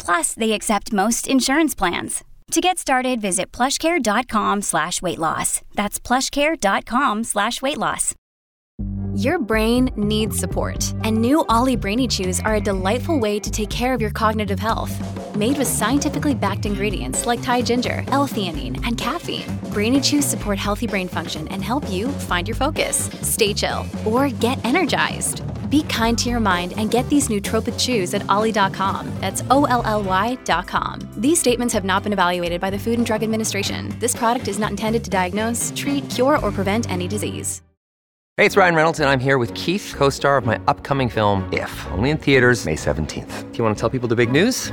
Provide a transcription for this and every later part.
Plus, they accept most insurance plans. To get started, visit plushcare.com slash weight loss. That's plushcare.com slash weight loss. Your brain needs support, and new Olly Brainy Chews are a delightful way to take care of your cognitive health. Made with scientifically backed ingredients like Thai ginger, L-theanine, and caffeine, Brainy Chews support healthy brain function and help you find your focus, stay chill, or get energized. Be kind to your mind and get these nootropic chews at olly.com. That's O L L Y.com. These statements have not been evaluated by the Food and Drug Administration. This product is not intended to diagnose, treat, cure, or prevent any disease. Hey, it's Ryan Reynolds, and I'm here with Keith, co star of my upcoming film, If, only in theaters, May 17th. Do you want to tell people the big news?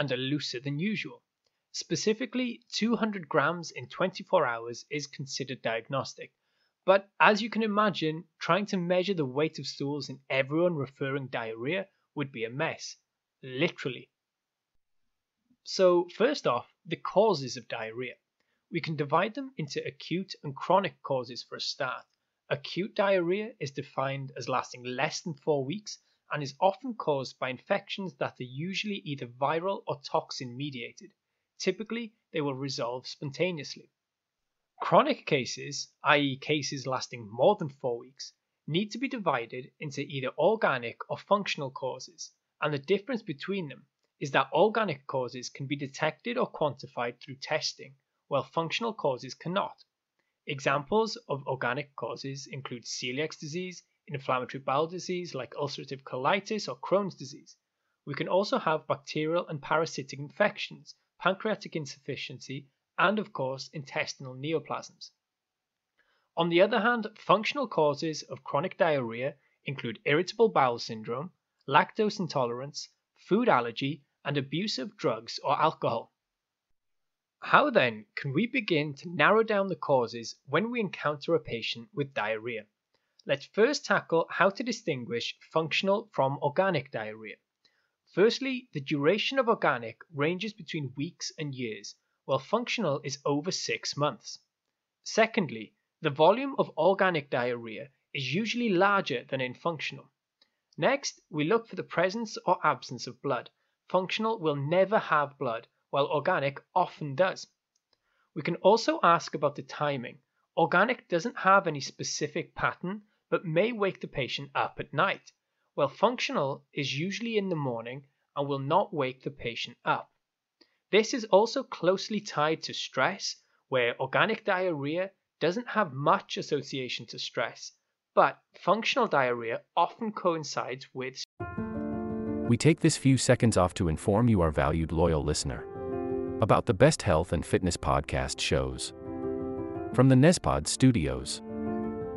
and are looser than usual. Specifically, 200 grams in 24 hours is considered diagnostic. But as you can imagine, trying to measure the weight of stools in everyone referring diarrhea would be a mess. Literally. So, first off, the causes of diarrhea. We can divide them into acute and chronic causes for a start. Acute diarrhea is defined as lasting less than four weeks and is often caused by infections that are usually either viral or toxin mediated. Typically, they will resolve spontaneously. Chronic cases, i.e., cases lasting more than four weeks, need to be divided into either organic or functional causes, and the difference between them is that organic causes can be detected or quantified through testing, while functional causes cannot. Examples of organic causes include celiac disease, inflammatory bowel disease like ulcerative colitis or Crohn's disease. We can also have bacterial and parasitic infections, pancreatic insufficiency, and of course intestinal neoplasms. On the other hand, functional causes of chronic diarrhea include irritable bowel syndrome, lactose intolerance, food allergy, and abuse of drugs or alcohol. How then can we begin to narrow down the causes when we encounter a patient with diarrhea? Let's first tackle how to distinguish functional from organic diarrhea. Firstly, the duration of organic ranges between weeks and years, while functional is over six months. Secondly, the volume of organic diarrhea is usually larger than in functional. Next, we look for the presence or absence of blood. Functional will never have blood, while organic often does. We can also ask about the timing. Organic doesn't have any specific pattern, but may wake the patient up at night, while functional is usually in the morning and will not wake the patient up. This is also closely tied to stress, where organic diarrhea doesn't have much association to stress, but functional diarrhea often coincides with. We take this few seconds off to inform you, our valued loyal listener, about the best health and fitness podcast shows. From the Nespod studios.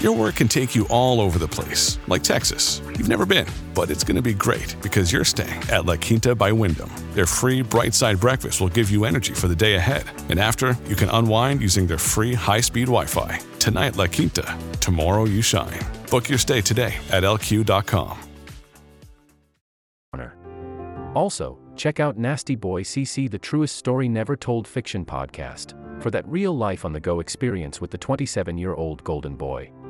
Your work can take you all over the place, like Texas. You've never been, but it's going to be great because you're staying at La Quinta by Wyndham. Their free bright side breakfast will give you energy for the day ahead. And after, you can unwind using their free high speed Wi Fi. Tonight, La Quinta. Tomorrow, you shine. Book your stay today at lq.com. Also, check out Nasty Boy CC, the truest story never told fiction podcast, for that real life on the go experience with the 27 year old Golden Boy,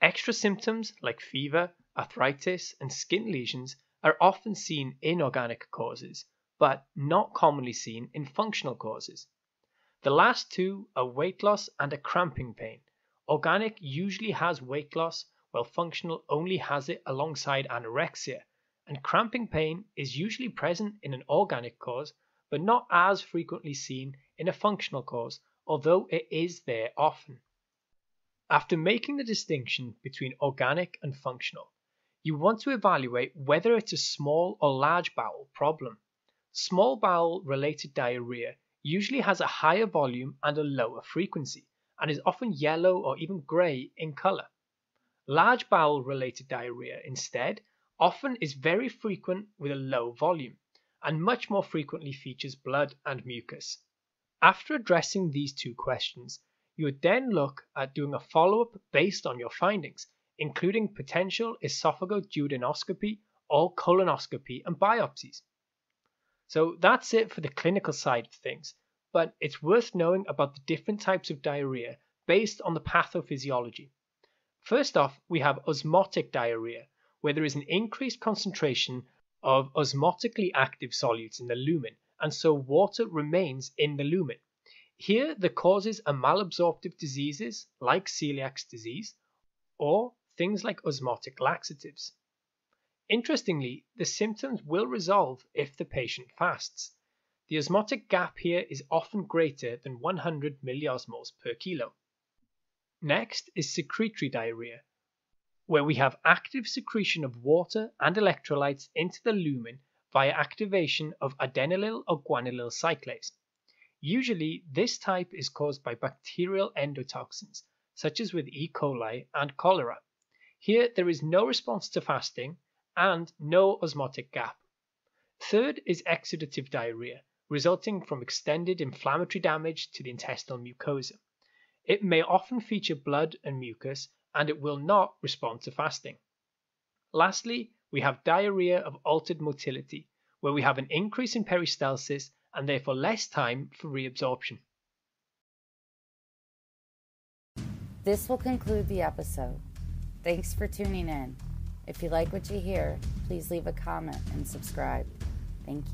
Extra symptoms like fever, arthritis, and skin lesions are often seen in organic causes, but not commonly seen in functional causes. The last two are weight loss and a cramping pain. Organic usually has weight loss, while functional only has it alongside anorexia, and cramping pain is usually present in an organic cause, but not as frequently seen in a functional cause, although it is there often. After making the distinction between organic and functional, you want to evaluate whether it's a small or large bowel problem. Small bowel related diarrhea usually has a higher volume and a lower frequency, and is often yellow or even grey in colour. Large bowel related diarrhea, instead, often is very frequent with a low volume, and much more frequently features blood and mucus. After addressing these two questions, you would then look at doing a follow up based on your findings, including potential esophagoduodenoscopy or colonoscopy and biopsies. So that's it for the clinical side of things, but it's worth knowing about the different types of diarrhea based on the pathophysiology. First off, we have osmotic diarrhea, where there is an increased concentration of osmotically active solutes in the lumen, and so water remains in the lumen. Here, the causes are malabsorptive diseases like celiac disease or things like osmotic laxatives. Interestingly, the symptoms will resolve if the patient fasts. The osmotic gap here is often greater than 100 milliosmoles per kilo. Next is secretory diarrhea, where we have active secretion of water and electrolytes into the lumen via activation of adenylyl or guanylyl cyclase. Usually, this type is caused by bacterial endotoxins, such as with E. coli and cholera. Here, there is no response to fasting and no osmotic gap. Third is exudative diarrhea, resulting from extended inflammatory damage to the intestinal mucosa. It may often feature blood and mucus, and it will not respond to fasting. Lastly, we have diarrhea of altered motility, where we have an increase in peristalsis and therefore less time for reabsorption. This will conclude the episode. Thanks for tuning in. If you like what you hear, please leave a comment and subscribe. Thank you.